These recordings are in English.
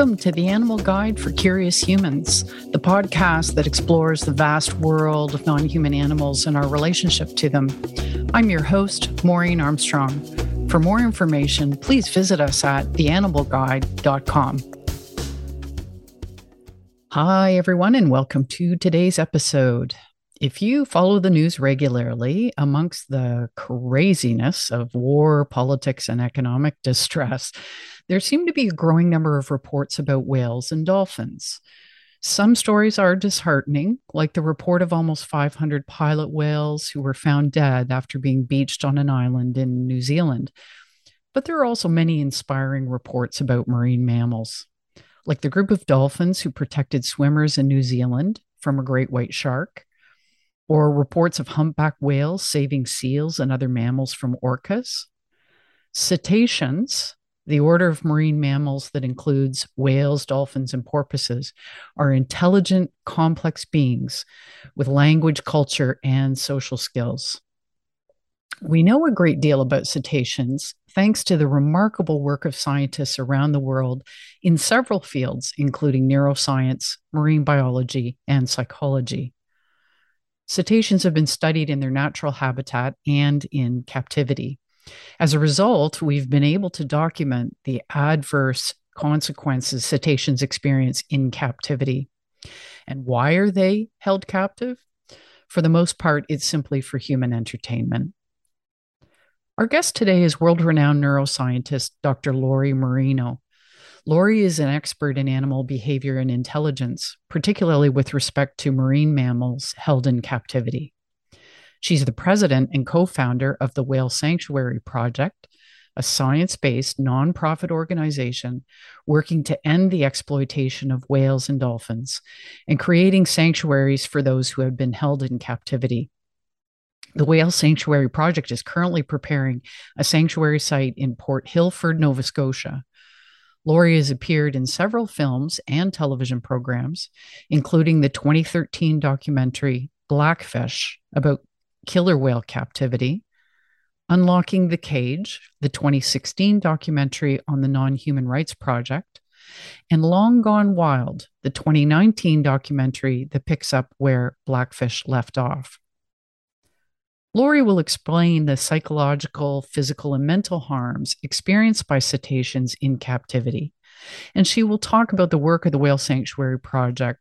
Welcome to the Animal Guide for Curious Humans, the podcast that explores the vast world of non human animals and our relationship to them. I'm your host, Maureen Armstrong. For more information, please visit us at theanimalguide.com. Hi, everyone, and welcome to today's episode. If you follow the news regularly, amongst the craziness of war, politics, and economic distress, there seem to be a growing number of reports about whales and dolphins. Some stories are disheartening, like the report of almost 500 pilot whales who were found dead after being beached on an island in New Zealand. But there are also many inspiring reports about marine mammals, like the group of dolphins who protected swimmers in New Zealand from a great white shark, or reports of humpback whales saving seals and other mammals from orcas. Cetaceans, the order of marine mammals that includes whales, dolphins, and porpoises are intelligent, complex beings with language, culture, and social skills. We know a great deal about cetaceans thanks to the remarkable work of scientists around the world in several fields, including neuroscience, marine biology, and psychology. Cetaceans have been studied in their natural habitat and in captivity. As a result, we've been able to document the adverse consequences cetaceans experience in captivity. And why are they held captive? For the most part, it's simply for human entertainment. Our guest today is world renowned neuroscientist Dr. Lori Marino. Lori is an expert in animal behavior and intelligence, particularly with respect to marine mammals held in captivity. She's the president and co founder of the Whale Sanctuary Project, a science based nonprofit organization working to end the exploitation of whales and dolphins and creating sanctuaries for those who have been held in captivity. The Whale Sanctuary Project is currently preparing a sanctuary site in Port Hilford, Nova Scotia. Lori has appeared in several films and television programs, including the 2013 documentary Blackfish about killer whale captivity, Unlocking the Cage, the 2016 documentary on the Non Human Rights Project, and Long Gone Wild, the 2019 documentary that picks up where Blackfish left off. Lori will explain the psychological, physical, and mental harms experienced by cetaceans in captivity. And she will talk about the work of the Whale Sanctuary Project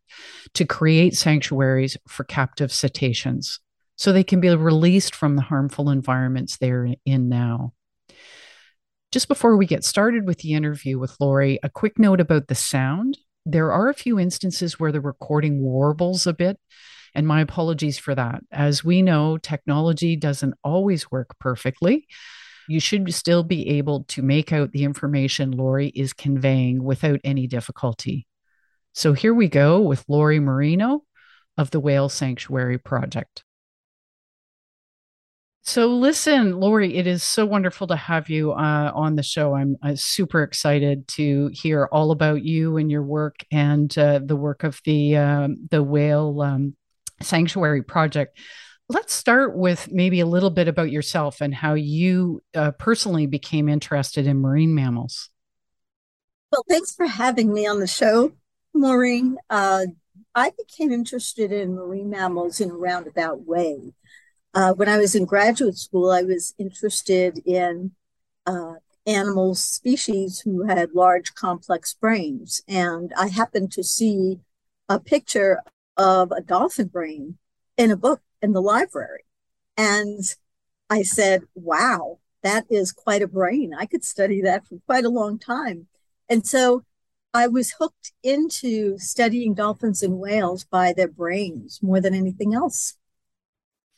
to create sanctuaries for captive cetaceans so they can be released from the harmful environments they're in now. Just before we get started with the interview with Lori, a quick note about the sound. There are a few instances where the recording warbles a bit, and my apologies for that. As we know, technology doesn't always work perfectly. You should still be able to make out the information Lori is conveying without any difficulty. So here we go with Lori Marino of the Whale Sanctuary Project. So, listen, Lori, it is so wonderful to have you uh, on the show. I'm uh, super excited to hear all about you and your work and uh, the work of the um, the Whale um, Sanctuary Project. Let's start with maybe a little bit about yourself and how you uh, personally became interested in marine mammals. Well, thanks for having me on the show, Maureen. Uh, I became interested in marine mammals in a roundabout way. Uh, when I was in graduate school, I was interested in uh, animal species who had large, complex brains. And I happened to see a picture of a dolphin brain in a book in the library. And I said, wow, that is quite a brain. I could study that for quite a long time. And so I was hooked into studying dolphins and whales by their brains more than anything else.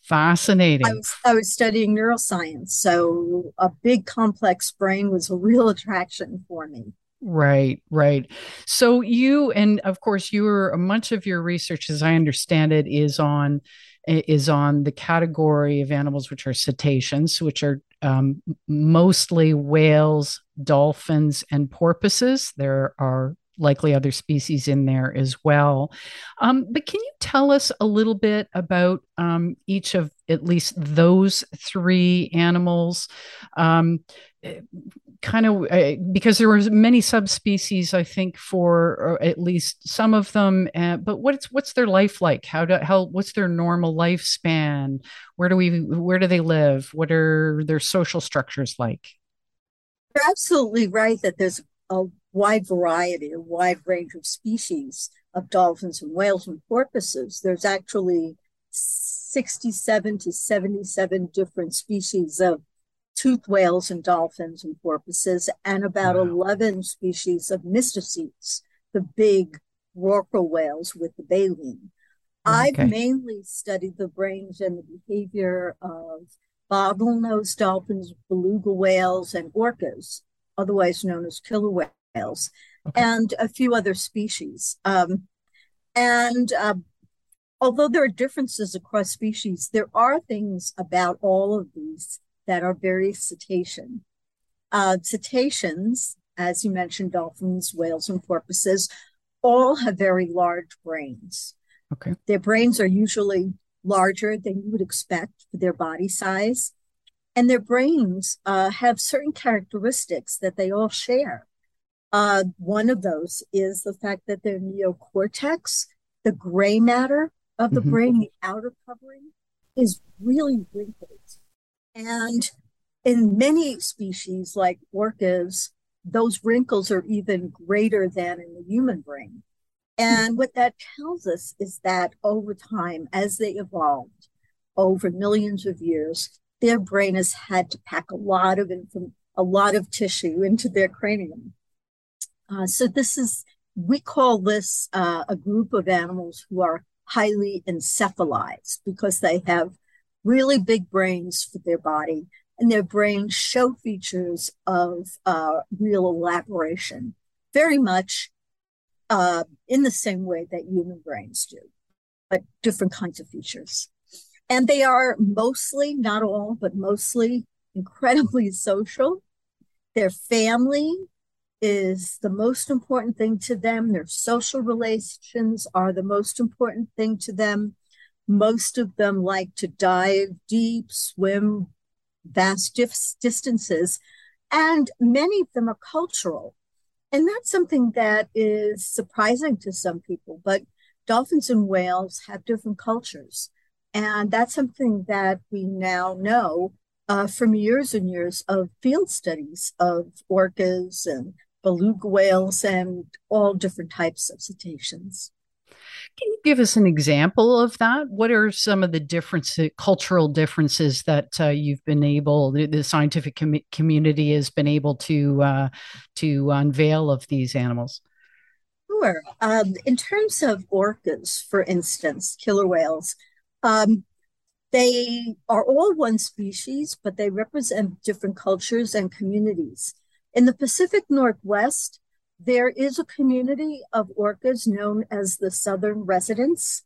Fascinating. I was, I was studying neuroscience, so a big complex brain was a real attraction for me. Right, right. So you and of course your much of your research as I understand it is on is on the category of animals which are cetaceans, which are um, mostly whales, dolphins, and porpoises. There are likely other species in there as well. Um, but can you tell us a little bit about um, each of at least those three animals? Um, kind of uh, because there were many subspecies i think for at least some of them uh, but what's what's their life like? How do how what's their normal lifespan? Where do we where do they live? What are their social structures like? You're absolutely right that there's a wide variety a wide range of species of dolphins and whales and porpoises. There's actually 67 to 77 different species of toothed whales and dolphins and porpoises, and about wow. 11 species of mysticetes, the big rorqual whales with the baleen. Okay. I've mainly studied the brains and the behavior of bottlenose dolphins, beluga whales, and orcas, otherwise known as killer whales, okay. and a few other species. Um, and uh, although there are differences across species, there are things about all of these that are very cetacean. Uh, cetaceans, as you mentioned, dolphins, whales, and porpoises, all have very large brains. Okay. Their brains are usually larger than you would expect for their body size. And their brains uh, have certain characteristics that they all share. Uh, one of those is the fact that their neocortex, the gray matter of the mm-hmm. brain, the outer covering, is really wrinkled. And in many species, like orcas, those wrinkles are even greater than in the human brain. And what that tells us is that over time, as they evolved over millions of years, their brain has had to pack a lot of inform- a lot of tissue into their cranium. Uh, so this is we call this uh, a group of animals who are highly encephalized because they have really big brains for their body, and their brains show features of uh, real elaboration, very much uh, in the same way that human brains do, but different kinds of features. And they are mostly, not all, but mostly incredibly social. Their family is the most important thing to them. Their social relations are the most important thing to them. Most of them like to dive deep, swim vast distances, and many of them are cultural. And that's something that is surprising to some people, but dolphins and whales have different cultures. And that's something that we now know uh, from years and years of field studies of orcas and beluga whales and all different types of cetaceans. Can you give us an example of that? What are some of the differences, cultural differences that uh, you've been able, the, the scientific com- community has been able to uh, to unveil of these animals? Sure. Um, in terms of orcas, for instance, killer whales, um, they are all one species, but they represent different cultures and communities. In the Pacific Northwest, there is a community of orcas known as the Southern Residents,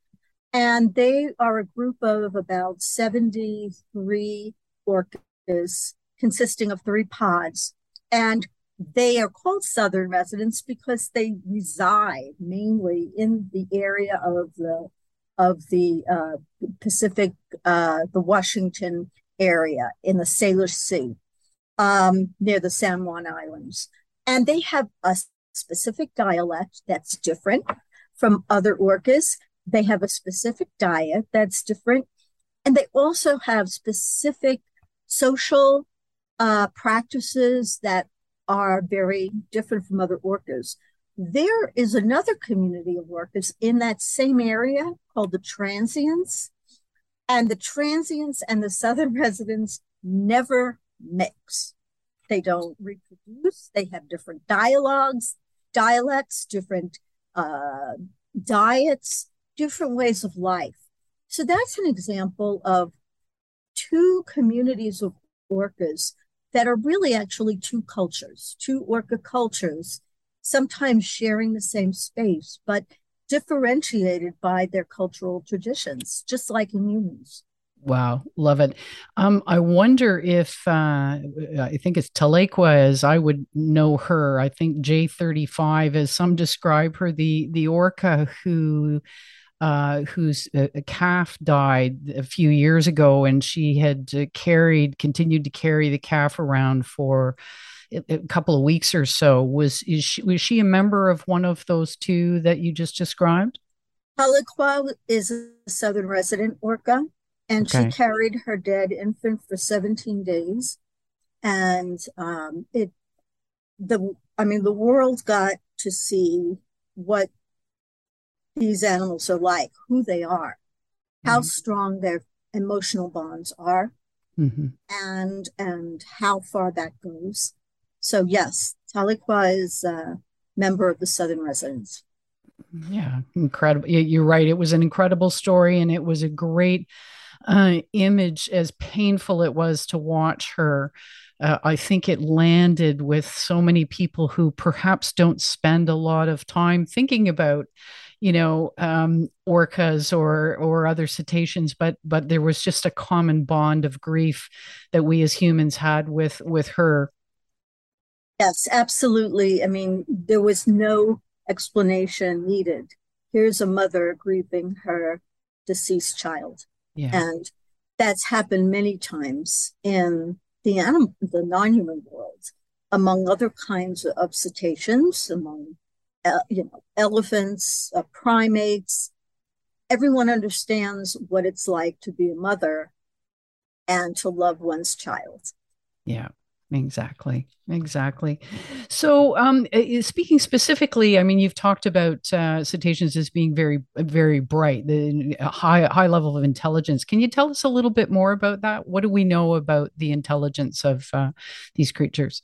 and they are a group of about 73 orcas consisting of three pods. And they are called Southern residents because they reside mainly in the area of the of the uh, Pacific, uh, the Washington area in the Salish Sea, um, near the San Juan Islands, and they have a specific dialect that's different from other orcas. They have a specific diet that's different. And they also have specific social uh, practices that are very different from other orcas. There is another community of orcas in that same area called the transients. And the transients and the southern residents never mix. They don't reproduce. They have different dialogues dialects, different uh, diets, different ways of life. So that's an example of two communities of orcas that are really actually two cultures, two orca cultures, sometimes sharing the same space, but differentiated by their cultural traditions, just like in humans. Wow, love it. Um, I wonder if uh, I think it's Tahlequah as I would know her. I think J35, as some describe her, the the orca who uh, whose uh, calf died a few years ago, and she had uh, carried, continued to carry the calf around for a couple of weeks or so. Was is she was she a member of one of those two that you just described? Tahlequah is a southern resident orca, and okay. she carried her dead infant for 17 days. And um, it, the, I mean, the world got to see what these animals are like, who they are, mm-hmm. how strong their emotional bonds are, mm-hmm. and and how far that goes. So yes, Tahlequah is a member of the Southern Residents. Yeah, incredible. You're right. It was an incredible story, and it was a great uh, image. As painful it was to watch her, uh, I think it landed with so many people who perhaps don't spend a lot of time thinking about, you know, um, orcas or or other cetaceans. But but there was just a common bond of grief that we as humans had with with her. Yes, absolutely. I mean, there was no explanation needed. Here's a mother grieving her deceased child. Yeah. And that's happened many times in the animal, the non-human world, among other kinds of cetaceans, among uh, you know elephants, uh, primates. Everyone understands what it's like to be a mother and to love one's child. Yeah. Exactly. Exactly. So, um, speaking specifically, I mean, you've talked about uh, cetaceans as being very, very bright, the high, high level of intelligence. Can you tell us a little bit more about that? What do we know about the intelligence of uh, these creatures?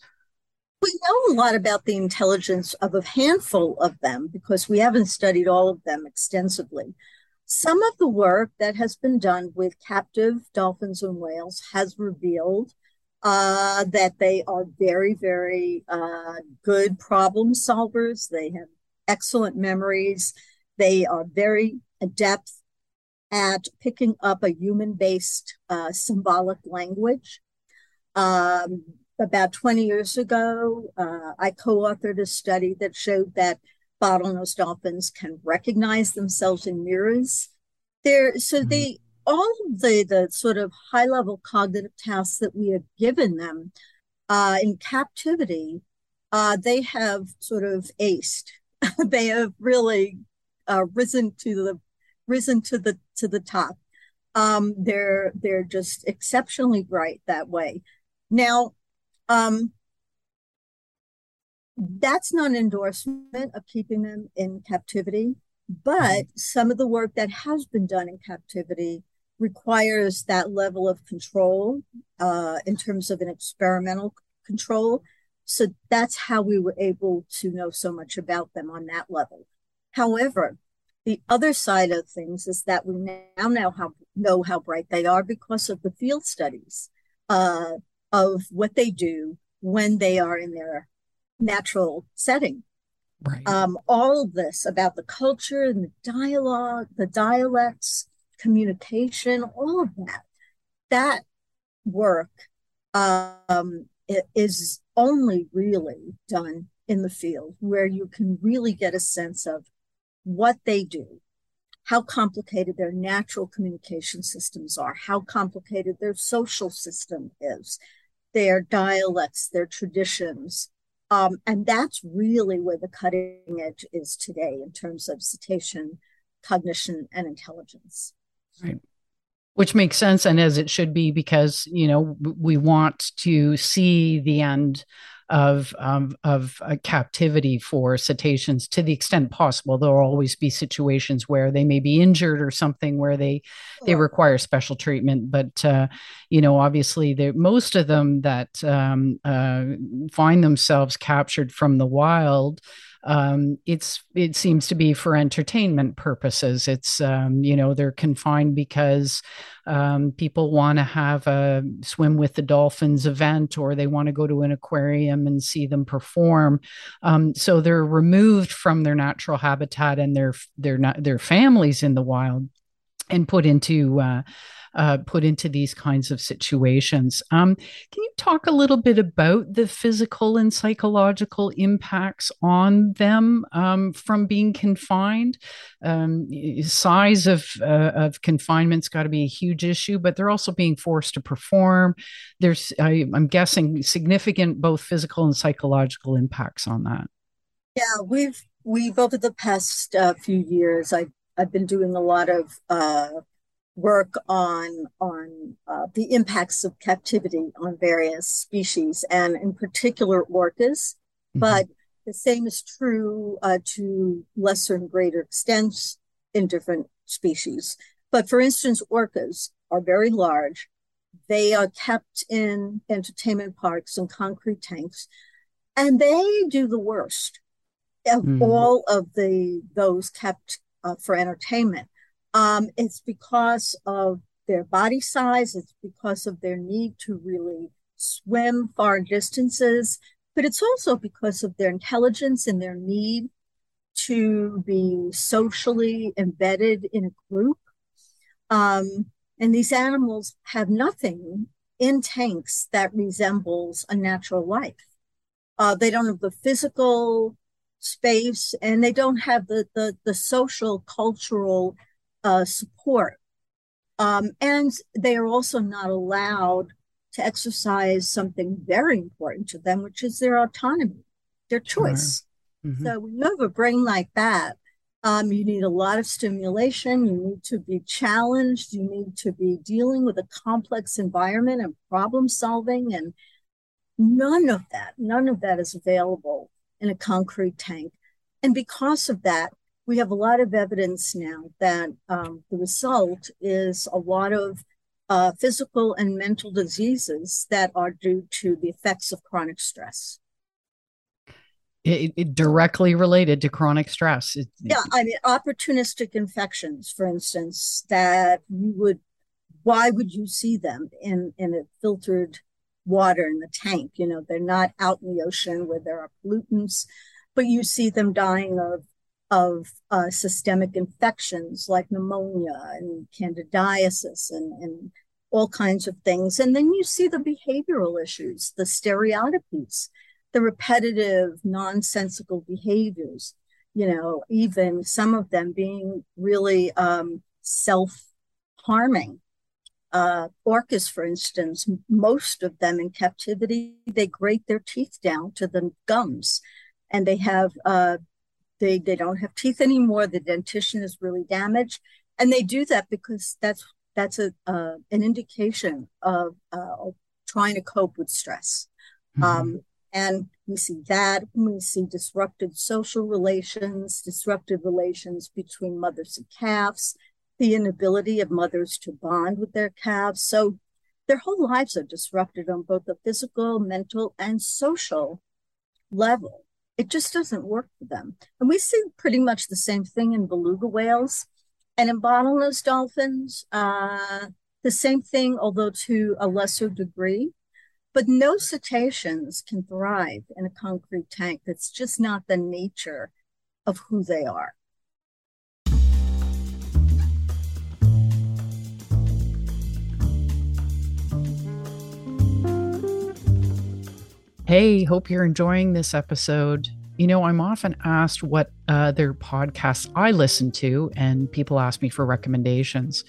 We know a lot about the intelligence of a handful of them because we haven't studied all of them extensively. Some of the work that has been done with captive dolphins and whales has revealed uh, that they are very, very uh, good problem solvers. They have excellent memories. They are very adept at picking up a human based uh, symbolic language. Um, about 20 years ago, uh, I co authored a study that showed that bottlenose dolphins can recognize themselves in mirrors. They're, so mm-hmm. they all of the, the sort of high level cognitive tasks that we have given them uh, in captivity, uh, they have sort of aced. they have really uh, risen to the risen to the to the top. Um, they're they're just exceptionally bright that way. Now, um, that's not an endorsement of keeping them in captivity, but mm-hmm. some of the work that has been done in captivity requires that level of control uh, in terms of an experimental control. So that's how we were able to know so much about them on that level. However, the other side of things is that we now know how know how bright they are because of the field studies uh, of what they do when they are in their natural setting. Right. Um, all of this about the culture and the dialogue, the dialects, communication, all of that. That work um, is only really done in the field where you can really get a sense of what they do, how complicated their natural communication systems are, how complicated their social system is, their dialects, their traditions. Um, and that's really where the cutting edge is today in terms of cetacean cognition and intelligence. Right. Which makes sense, and as it should be, because you know we want to see the end of um, of uh, captivity for cetaceans to the extent possible. There will always be situations where they may be injured or something where they they require special treatment. But uh, you know, obviously, most of them that um, uh, find themselves captured from the wild um, it's it seems to be for entertainment purposes. It's um, you know they're confined because um, people want to have a swim with the dolphins event or they want to go to an aquarium and see them perform. Um, so they're removed from their natural habitat and their their their families in the wild and put into uh, uh, put into these kinds of situations. Um, can you talk a little bit about the physical and psychological impacts on them um, from being confined? Um, size of uh, of confinement's got to be a huge issue, but they're also being forced to perform. There's, I, I'm guessing, significant both physical and psychological impacts on that. Yeah, we've we've over the past uh, few years, I've I've been doing a lot of uh, work on on uh, the impacts of captivity on various species, and in particular orcas. Mm-hmm. But the same is true uh, to lesser and greater extents in different species. But for instance, orcas are very large. They are kept in entertainment parks and concrete tanks, and they do the worst of mm. all of the those kept uh, for entertainment. Um, it's because of their body size, it's because of their need to really swim far distances, but it's also because of their intelligence and their need to be socially embedded in a group. Um, and these animals have nothing in tanks that resembles a natural life. Uh, they don't have the physical space and they don't have the, the, the social, cultural uh, support. Um, and they are also not allowed to exercise something very important to them, which is their autonomy, their choice. Sure. Mm-hmm. So when you have a brain like that, um, you need a lot of stimulation. You need to be challenged. You need to be dealing with a complex environment and problem solving. And none of that, none of that is available in a concrete tank. And because of that, we have a lot of evidence now that um, the result is a lot of uh, physical and mental diseases that are due to the effects of chronic stress. It, it directly related to chronic stress. It, yeah, I mean, opportunistic infections, for instance, that you would, why would you see them in, in a filtered water in the tank? You know, they're not out in the ocean where there are pollutants, but you see them dying of of uh, systemic infections like pneumonia and candidiasis and, and all kinds of things. And then you see the behavioral issues, the stereotypies, the repetitive, nonsensical behaviors, you know, even some of them being really um, self harming. Uh, orcas, for instance, most of them in captivity, they grate their teeth down to the gums and they have uh, they they don't have teeth anymore. The dentition is really damaged. And they do that because that's that's a uh, an indication of, uh, trying to cope with stress. Mm-hmm. um, and we see that. We see disrupted social relations disrupted relations between mothers and calves the inability of mothers to bond with their calves. So their whole lives are disrupted on both the physical mental and social level it just doesn't work for them. And we see pretty much the same thing in beluga whales and in bottlenose dolphins, uh, the same thing, although to a lesser degree. But no cetaceans can thrive in a concrete tank. That's just not the nature of who they are. Hey, hope you're enjoying this episode. You know, I'm often asked what other podcasts I listen to, and people ask me for recommendations.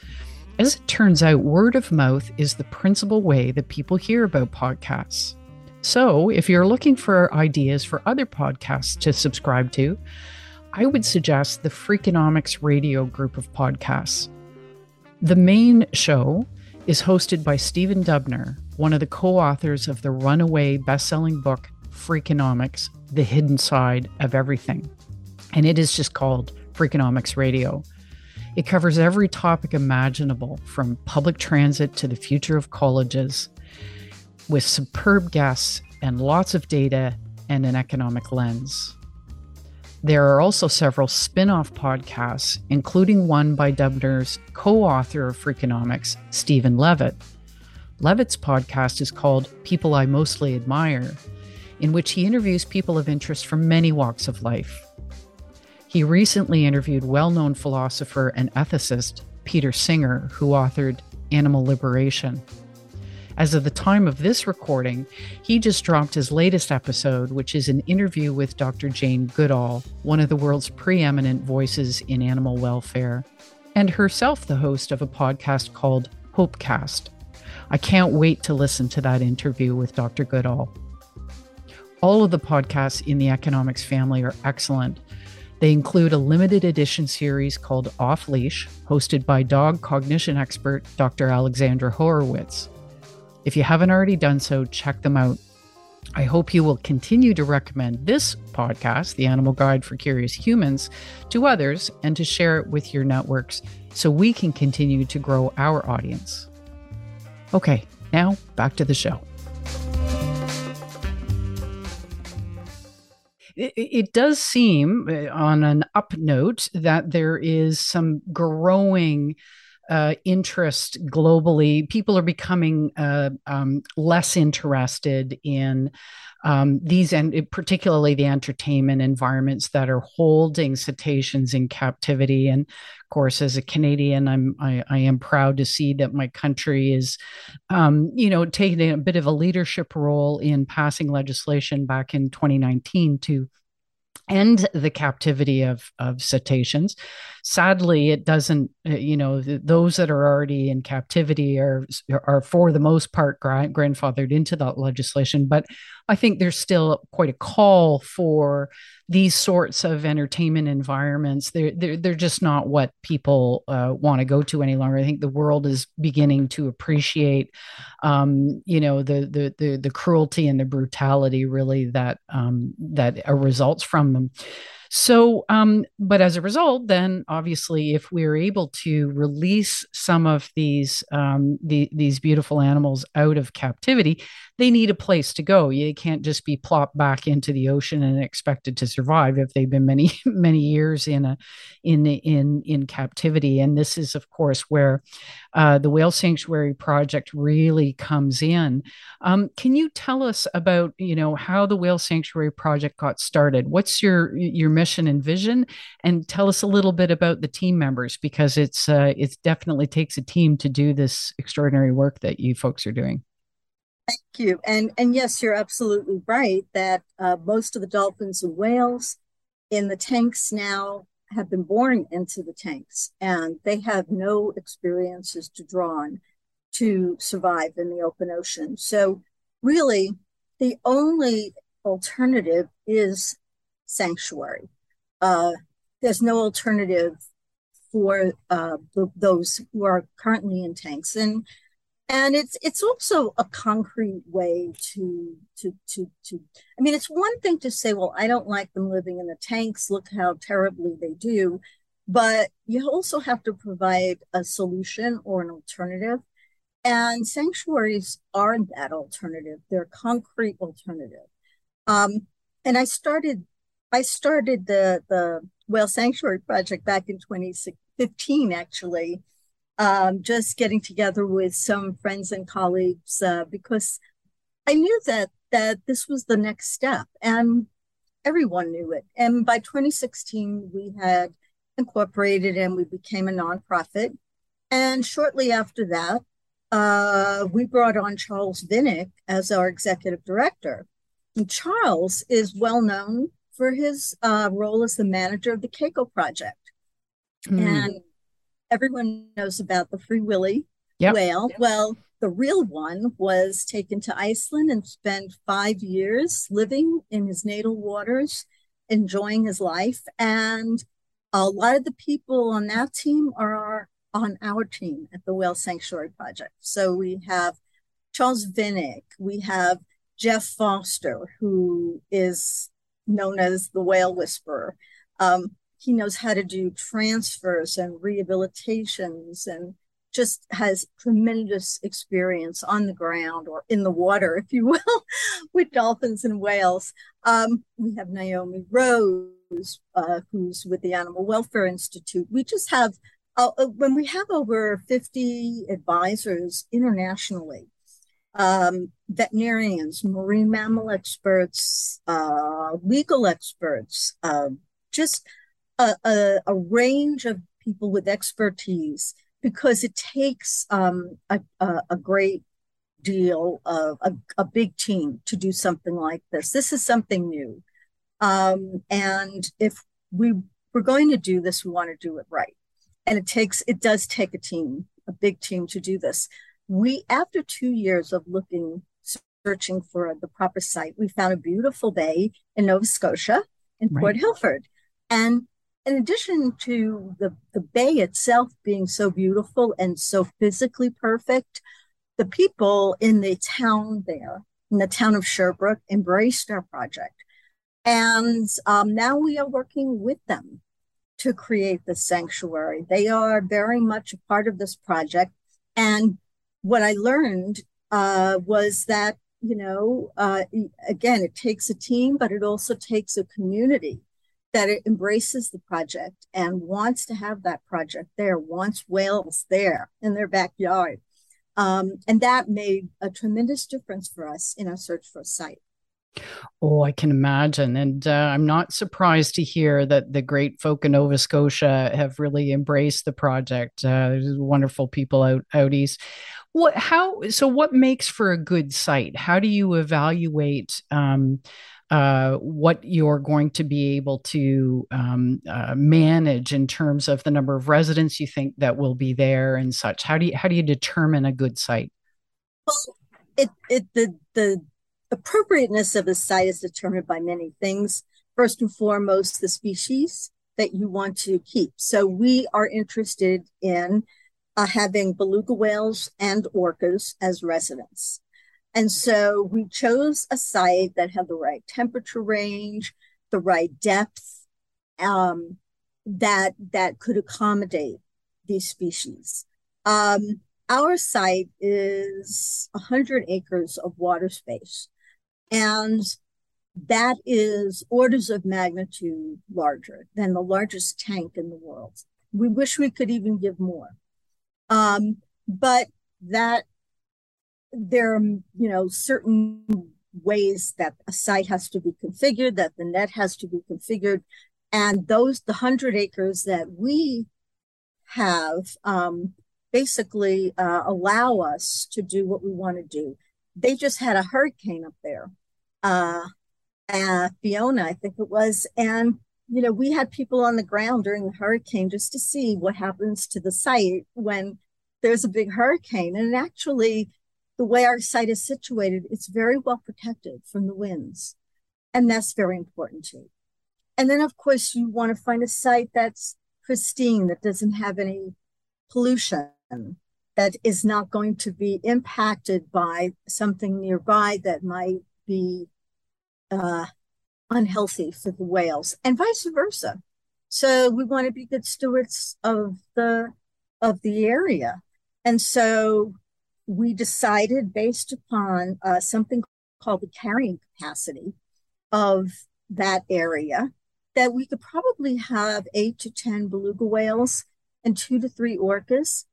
As it turns out, word of mouth is the principal way that people hear about podcasts. So, if you're looking for ideas for other podcasts to subscribe to, I would suggest the Freakonomics Radio group of podcasts. The main show is hosted by Stephen Dubner, one of the co authors of the runaway best selling book, Freakonomics The Hidden Side of Everything. And it is just called Freakonomics Radio. It covers every topic imaginable, from public transit to the future of colleges, with superb guests and lots of data and an economic lens. There are also several spin off podcasts, including one by Dubner's co author of Freakonomics, Stephen Levitt. Levitt's podcast is called People I Mostly Admire, in which he interviews people of interest from many walks of life. He recently interviewed well known philosopher and ethicist Peter Singer, who authored Animal Liberation. As of the time of this recording, he just dropped his latest episode, which is an interview with Dr. Jane Goodall, one of the world's preeminent voices in animal welfare, and herself the host of a podcast called Hopecast. I can't wait to listen to that interview with Dr. Goodall. All of the podcasts in the economics family are excellent. They include a limited edition series called Off Leash, hosted by dog cognition expert Dr. Alexandra Horowitz. If you haven't already done so, check them out. I hope you will continue to recommend this podcast, The Animal Guide for Curious Humans, to others and to share it with your networks so we can continue to grow our audience. Okay, now back to the show. It, does seem, uh, on an up note, that there is some growing uh, interest globally. People are becoming uh, um, less interested in um, these, and particularly the entertainment environments that are holding cetaceans in captivity. And of course, as a Canadian, I'm I, I am proud to see that my country is, um, you know, taking a bit of a leadership role in passing legislation back in 2019 to end the captivity of, of cetaceans. Sadly, it doesn't, uh, you know, those that are already in captivity are, are for the most part grandfathered into that legislation. But I think there's still quite a call for these sorts of entertainment environments. They're, they're, they're just not what people uh, want to go to any longer. I think the world is beginning to appreciate, um, you know, the, the, the, the, cruelty and the brutality really that, um, that results from them. So, um, but as a result, then obviously, if we're able to release some of these um, the, these beautiful animals out of captivity, they need a place to go. You can't just be plopped back into the ocean and expected to survive if they've been many many years in a in in in captivity. And this is, of course, where uh, the Whale Sanctuary Project really comes in. Um, can you tell us about you know how the Whale Sanctuary Project got started? What's your your mission and vision, and tell us a little bit about the team members because it's uh, it definitely takes a team to do this extraordinary work that you folks are doing. Thank you, and and yes, you're absolutely right that uh, most of the dolphins and whales in the tanks now have been born into the tanks and they have no experiences to draw on to survive in the open ocean. So, really, the only alternative is sanctuary. Uh, there's no alternative for uh, those who are currently in tanks, and and it's it's also a concrete way to to to to. I mean, it's one thing to say, well, I don't like them living in the tanks. Look how terribly they do, but you also have to provide a solution or an alternative. And sanctuaries are that alternative. They're concrete alternative. Um, and I started I started the the Whale Sanctuary Project back in 2015, actually, um, just getting together with some friends and colleagues uh, because I knew that that this was the next step, and everyone knew it. And by 2016, we had incorporated and we became a nonprofit. And shortly after that, uh, we brought on Charles Vinick as our executive director. And Charles is well known for his uh, role as the manager of the Keiko Project. Mm. And everyone knows about the Free Willy yep. whale. Yep. Well, the real one was taken to Iceland and spent five years living in his natal waters, enjoying his life. And a lot of the people on that team are on our team at the Whale Sanctuary Project. So we have Charles Vinick, we have Jeff Foster, who is known as the whale whisperer. Um, he knows how to do transfers and rehabilitations and just has tremendous experience on the ground or in the water, if you will, with dolphins and whales. Um, we have Naomi Rose, uh, who's with the Animal Welfare Institute. We just have, uh, uh when we have over 50 advisors internationally, um, veterinarians, marine mammal experts, uh, legal experts, uh, just a, a, a, range of people with expertise because it takes um, a, a, great deal of a, a, big team to do something like this. This is something new. Um, and if we we're going to do this, we want to do it right. And it takes it does take a team, a big team to do this. We after two years of looking searching for the proper site, we found a beautiful bay in Nova Scotia in right. Port Hilford. And in addition to the, the bay itself being so beautiful and so physically perfect, the people in the town there, in the town of Sherbrooke, embraced our project. And um, now we are working with them to create the sanctuary. They are very much a part of this project. And what I learned uh, was that, you know, uh, again, it takes a team, but it also takes a community that it embraces the project and wants to have that project there, wants whales there in their backyard. Um, and that made a tremendous difference for us in our search for a site. Oh, I can imagine. And uh, I'm not surprised to hear that the great folk in Nova Scotia have really embraced the project. Uh, there's wonderful people out, out east. What, how, so what makes for a good site? How do you evaluate um, uh, what you're going to be able to um, uh, manage in terms of the number of residents you think that will be there and such. How do you how do you determine a good site? Well, it it the the appropriateness of a site is determined by many things. First and foremost, the species that you want to keep. So we are interested in uh, having beluga whales and orcas as residents. And so we chose a site that had the right temperature range, the right depth, um, that that could accommodate these species. Um, our site is 100 acres of water space, and that is orders of magnitude larger than the largest tank in the world. We wish we could even give more. Um, but that there are, you know, certain ways that a site has to be configured, that the net has to be configured. And those, the 100 acres that we have, um, basically uh, allow us to do what we want to do. They just had a hurricane up there, uh, uh, Fiona, I think it was. And, you know, we had people on the ground during the hurricane just to see what happens to the site when there's a big hurricane. And actually, the way our site is situated, it's very well protected from the winds. And that's very important too. And then, of course, you want to find a site that's pristine, that doesn't have any pollution, that is not going to be impacted by something nearby that might be uh, unhealthy for the whales, and vice versa. So we want to be good stewards of the of the area. And so we decided based upon uh, something called the carrying capacity of that area that we could probably have eight to 10 beluga whales and two to three orcas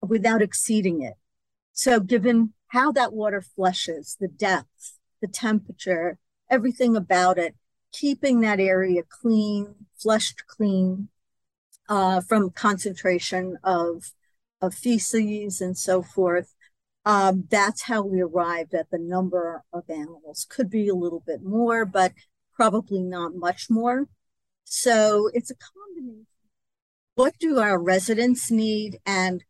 without exceeding it. So, given how that water flushes, the depth, the temperature, everything about it, keeping that area clean, flushed clean uh, from concentration of, of feces and so forth, um, that's how we arrived at the number of animals. Could be a little bit more, but probably not much more. So it's a combination. What do our residents need, and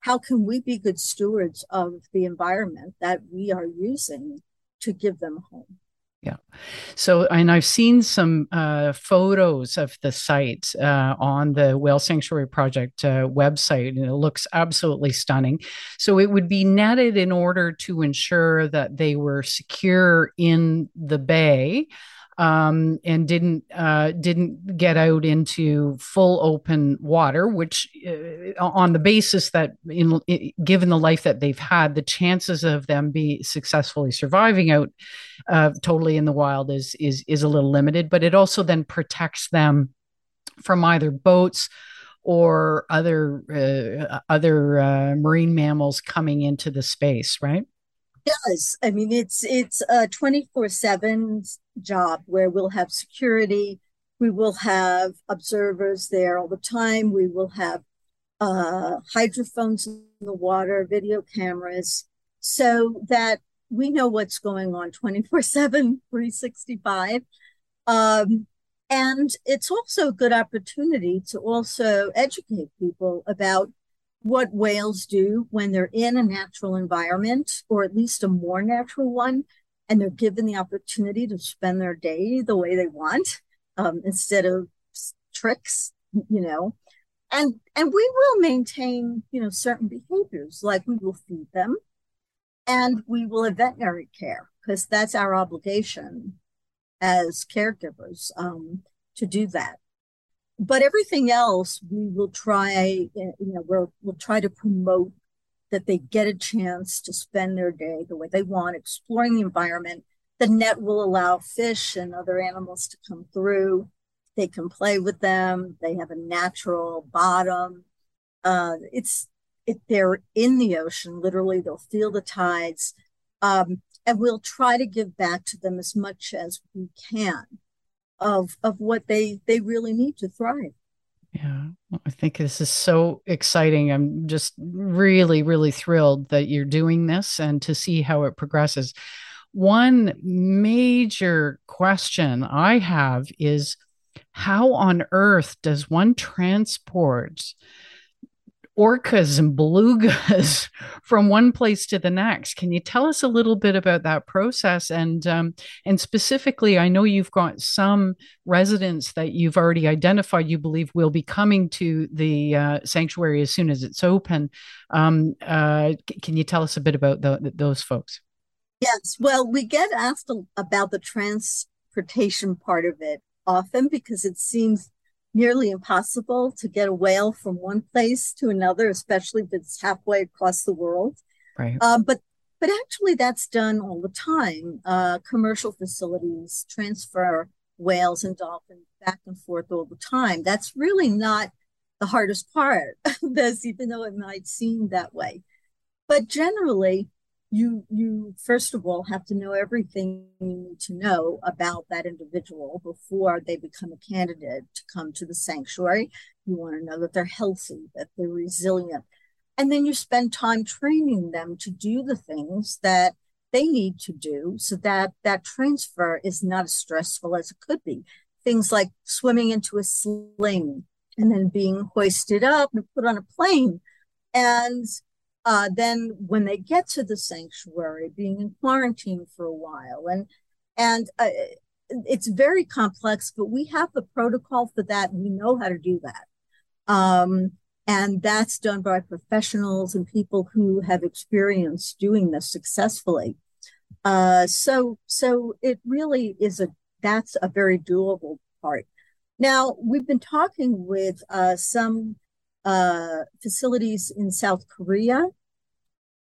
how can we be good stewards of the environment that we are using to give them home? Yeah. So, and I've seen some uh, photos of the site uh, on the Whale Sanctuary Project uh, website, and it looks absolutely stunning. So, it would be netted in order to ensure that they were secure in the bay um, and didn't uh, didn't get out into full open water, which uh, on the basis that in, in, given the life that they've had, the chances of them be successfully surviving out uh, totally in the wild is is is a little limited. But it also then protects them from either boats or other uh, other uh, marine mammals coming into the space, right? Does. I mean, it's it's a twenty four seven job where we'll have security, we will have observers there all the time, we will have uh, hydrophones in the water, video cameras, so that we know what's going on 24 7, 365. Um, and it's also a good opportunity to also educate people about what whales do when they're in a natural environment, or at least a more natural one, and they're given the opportunity to spend their day the way they want um, instead of tricks, you know. And and we will maintain, you know, certain behaviors like we will feed them, and we will have veterinary care because that's our obligation as caregivers um, to do that but everything else we will try you know we'll, we'll try to promote that they get a chance to spend their day the way they want exploring the environment. The net will allow fish and other animals to come through. They can play with them. They have a natural bottom. Uh, it's they're in the ocean literally they'll feel the tides um, and we'll try to give back to them as much as we can of of what they they really need to thrive. Yeah. I think this is so exciting. I'm just really really thrilled that you're doing this and to see how it progresses. One major question i have is how on earth does one transport orcas and belugas from one place to the next. Can you tell us a little bit about that process? And um, and specifically, I know you've got some residents that you've already identified. You believe will be coming to the uh, sanctuary as soon as it's open. Um, uh, can you tell us a bit about the, those folks? Yes. Well, we get asked about the transportation part of it often because it seems nearly impossible to get a whale from one place to another, especially if it's halfway across the world. Right. Um, but but actually, that's done all the time. Uh, commercial facilities transfer whales and dolphins back and forth all the time. That's really not the hardest part of this, even though it might seem that way. But generally, you you first of all have to know everything you need to know about that individual before they become a candidate to come to the sanctuary. You want to know that they're healthy that they're resilient. And then you spend time training them to do the things that they need to do so that that transfer is not as stressful as it could be. Things like swimming into a sling and then being hoisted up and put on a plane and uh, then when they get to the sanctuary, being in quarantine for a while, and and uh, it's very complex, but we have the protocol for that. And we know how to do that, um, and that's done by professionals and people who have experience doing this successfully. Uh, so so it really is a that's a very doable part. Now we've been talking with uh, some uh, facilities in South Korea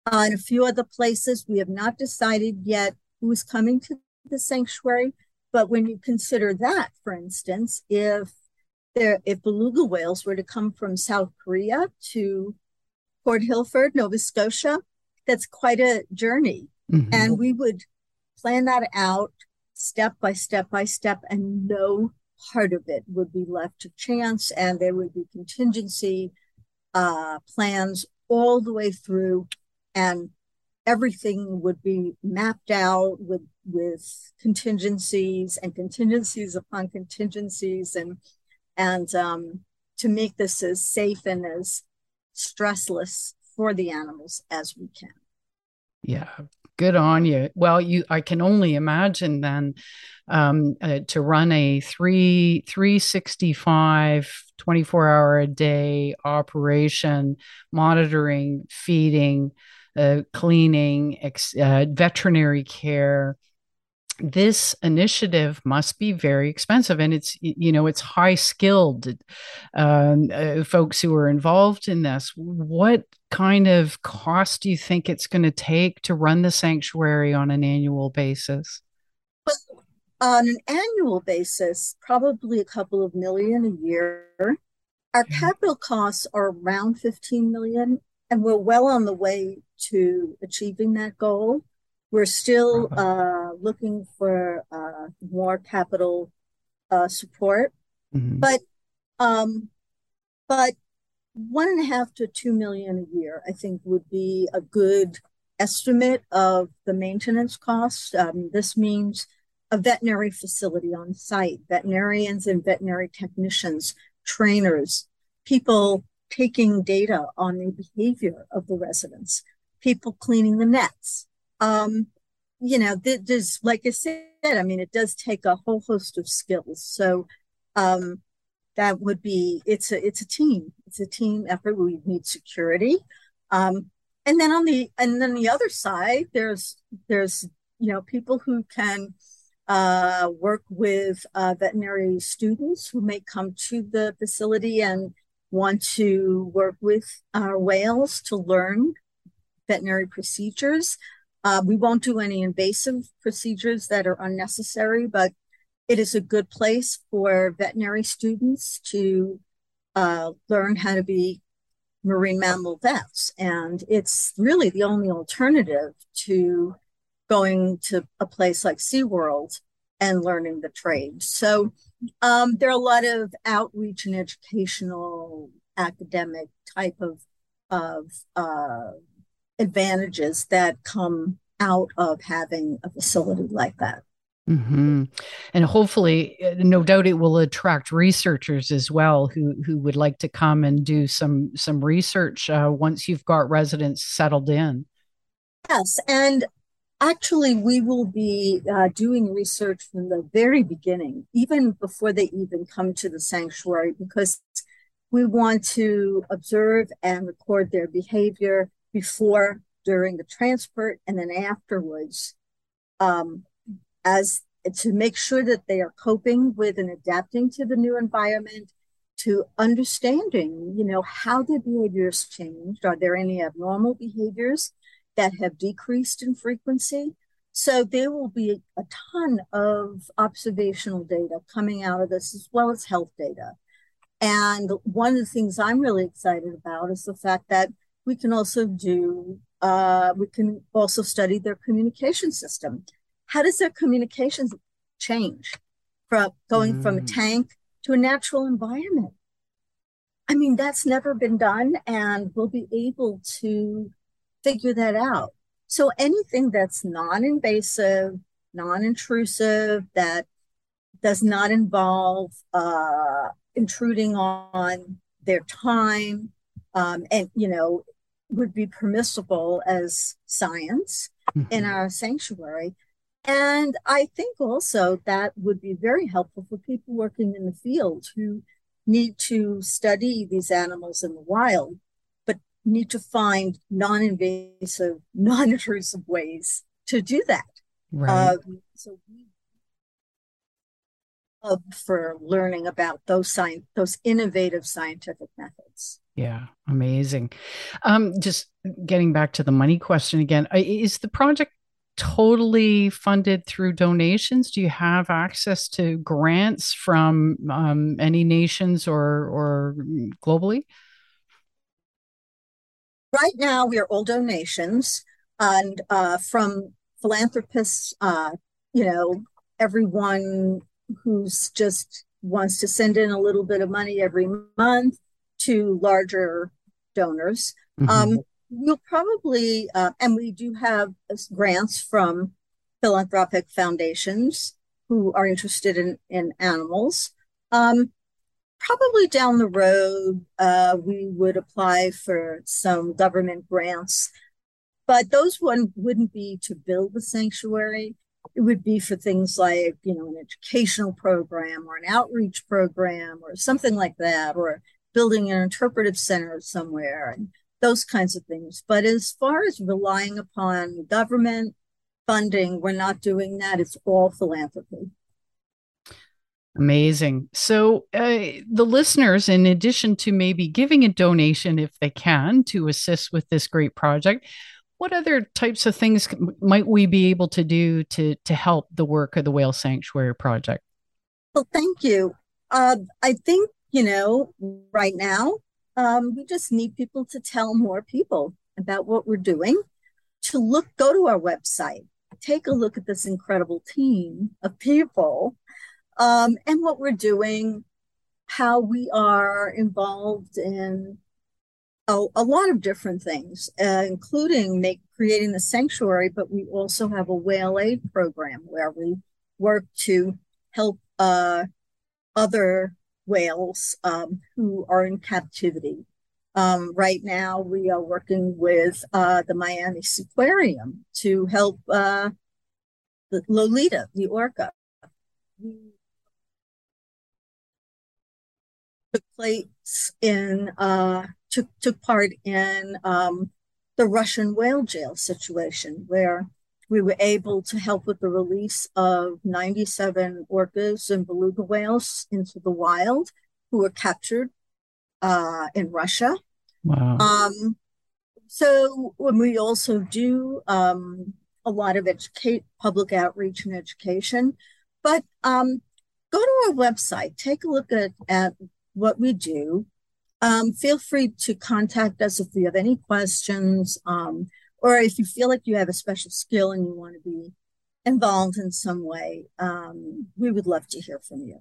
uh, and a few other places. We have not decided yet who's coming to the sanctuary. But when you consider that, for instance, if there if beluga whales were to come from South Korea to Port Hilford, Nova Scotia, that's quite a journey. Mm-hmm. And we would plan that out step by step by step, and no part of it would be left to chance, and there would be contingency uh, plans all the way through, and everything would be mapped out with with contingencies and contingencies upon contingencies, and and um, to make this as safe and as stressless for the animals as we can. Yeah, good on you. Well, you I can only imagine then um, uh, to run a three 365 24 hour a day operation monitoring feeding uh, cleaning ex, uh, veterinary care this initiative must be very expensive and it's you know it's high skilled um, uh, folks who are involved in this. What kind of cost do you think it's going to take to run the sanctuary on an annual basis? Well, on an annual basis probably a couple of million a year. Our capital costs are around 15 million and we're well on the way to achieving that goal we're still uh, looking for uh, more capital uh, support, mm-hmm. but um, but one and a half to two million a year, I think, would be a good estimate of the maintenance cost. Um, this means a veterinary facility on site, veterinarians and veterinary technicians, trainers, people taking data on the behavior of the residents, people cleaning the nets. Um, you know, there's, like I said, I mean, it does take a whole host of skills. So um, that would be, it's a, it's a team. It's a team effort. We need security. Um, and then on the, and then the other side, there's, there's, you know, people who can uh, work with uh, veterinary students who may come to the facility and want to work with our whales to learn veterinary procedures. Uh, we won't do any invasive procedures that are unnecessary, but it is a good place for veterinary students to uh, learn how to be marine mammal vets. And it's really the only alternative to going to a place like SeaWorld and learning the trade. So um, there are a lot of outreach and educational academic type of of uh, advantages that come out of having a facility like that. Mm-hmm. And hopefully, no doubt, it will attract researchers as well who who would like to come and do some some research uh, once you've got residents settled in. Yes, and Actually, we will be uh, doing research from the very beginning, even before they even come to the sanctuary, because we want to observe and record their behavior before, during the transport, and then afterwards, um, as to make sure that they are coping with and adapting to the new environment, to understanding, you know, how their behaviors changed. Are there any abnormal behaviors? that have decreased in frequency. So there will be a ton of observational data coming out of this, as well as health data. And one of the things I'm really excited about is the fact that we can also do, uh, we can also study their communication system. How does their communications change from going mm. from a mm. tank to a natural environment? I mean, that's never been done, and we'll be able to figure that out. So anything that's non-invasive, non-intrusive, that does not involve uh, intruding on their time, um, and you know, would be permissible as science mm-hmm. in our sanctuary. And I think also that would be very helpful for people working in the field who need to study these animals in the wild but need to find non-invasive, non-intrusive ways to do that. Right. Uh, so we love for learning about those science, those innovative scientific methods. Yeah, amazing. Um, just getting back to the money question again, is the project totally funded through donations? Do you have access to grants from um, any nations or or globally? right now we are all donations and uh, from philanthropists uh, you know everyone who's just wants to send in a little bit of money every month to larger donors mm-hmm. um, we'll probably uh, and we do have grants from philanthropic foundations who are interested in in animals um, probably down the road, uh, we would apply for some government grants, but those one wouldn't be to build the sanctuary. It would be for things like, you know, an educational program or an outreach program or something like that, or building an interpretive center somewhere and those kinds of things. But as far as relying upon government funding, we're not doing that. It's all philanthropy. Amazing. So, uh, the listeners, in addition to maybe giving a donation if they can to assist with this great project, what other types of things might we be able to do to to help the work of the Whale Sanctuary Project? Well, thank you. Uh, I think you know right now um, we just need people to tell more people about what we're doing. To look, go to our website, take a look at this incredible team of people um, and what we're doing, how we are involved in a, a lot of different things, uh, including make, creating the sanctuary, but we also have a whale aid program where we work to help uh, other whales um, who are in captivity. Um, right now, we are working with uh, the Miami Aquarium to help uh, the Lolita, the orca. We took place in uh, took took part in um, the Russian whale jail situation, where we were able to help with the release of 97 orcas and beluga whales into the wild who were captured uh, in Russia. Wow. Um, so when we also do um, a lot of educate public outreach and education, but um, go to our website, take a look at, at what we do. Um, feel free to contact us if you have any questions, um, or if you feel like you have a special skill and you want to be involved in some way. Um, we would love to hear from you.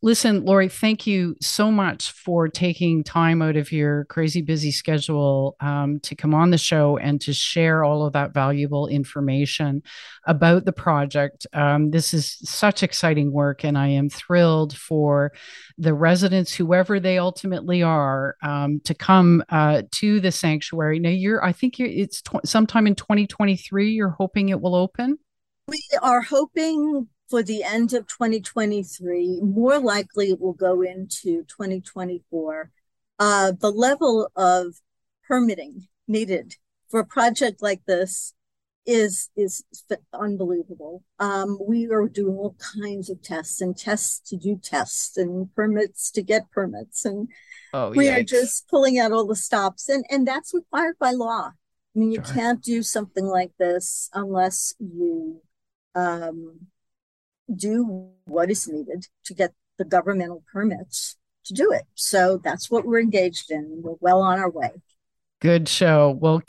Listen, Lori, thank you so much for taking time out of your crazy busy schedule um, to come on the show and to share all of that valuable information about the project. Um, this is such exciting work, and I am thrilled for the residents, whoever they ultimately are, um, to come uh, to the sanctuary. Now, you're, I think you're, it's tw- sometime in 2023. You're hoping it will open. We are hoping for the end of 2023. More likely, it will go into 2024. Uh, the level of permitting needed for a project like this is is unbelievable. Um, we are doing all kinds of tests and tests to do tests and permits to get permits, and oh, we yikes. are just pulling out all the stops, and and that's required by law. I mean, you can't do something like this unless you um, do what is needed to get the governmental permits to do it. So that's what we're engaged in. We're well on our way. Good show. Well,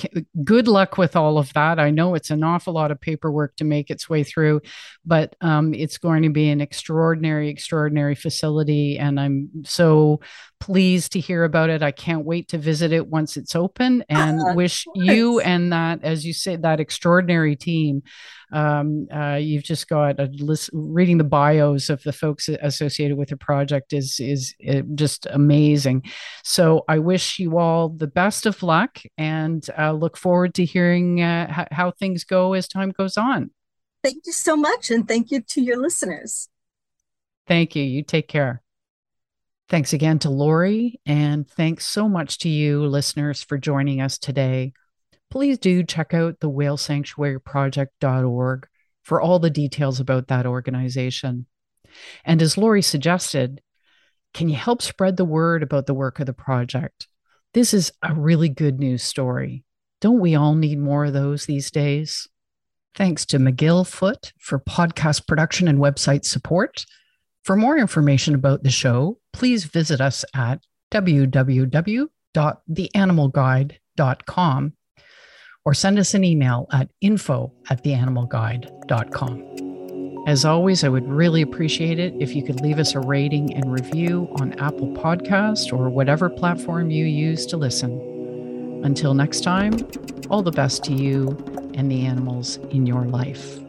good luck with all of that. I know it's an awful lot of paperwork to make its way through, but um, it's going to be an extraordinary, extraordinary facility. And I'm so pleased to hear about it. I can't wait to visit it once it's open and uh, wish you and that, as you say, that extraordinary team um, uh, you've just got a list, reading the bios of the folks associated with the project is is uh, just amazing. So I wish you all the best of luck and uh, look forward to hearing uh, how things go as time goes on. Thank you so much, and thank you to your listeners. Thank you. You take care. Thanks again to Lori, and thanks so much to you, listeners, for joining us today please do check out the whale sanctuary project.org for all the details about that organization. And as Lori suggested, can you help spread the word about the work of the project? This is a really good news story. Don't we all need more of those these days? Thanks to McGill Foot for podcast production and website support. For more information about the show, please visit us at www.theanimalguide.com or send us an email at info at theanimalguide.com. As always, I would really appreciate it if you could leave us a rating and review on Apple Podcast or whatever platform you use to listen. Until next time, all the best to you and the animals in your life.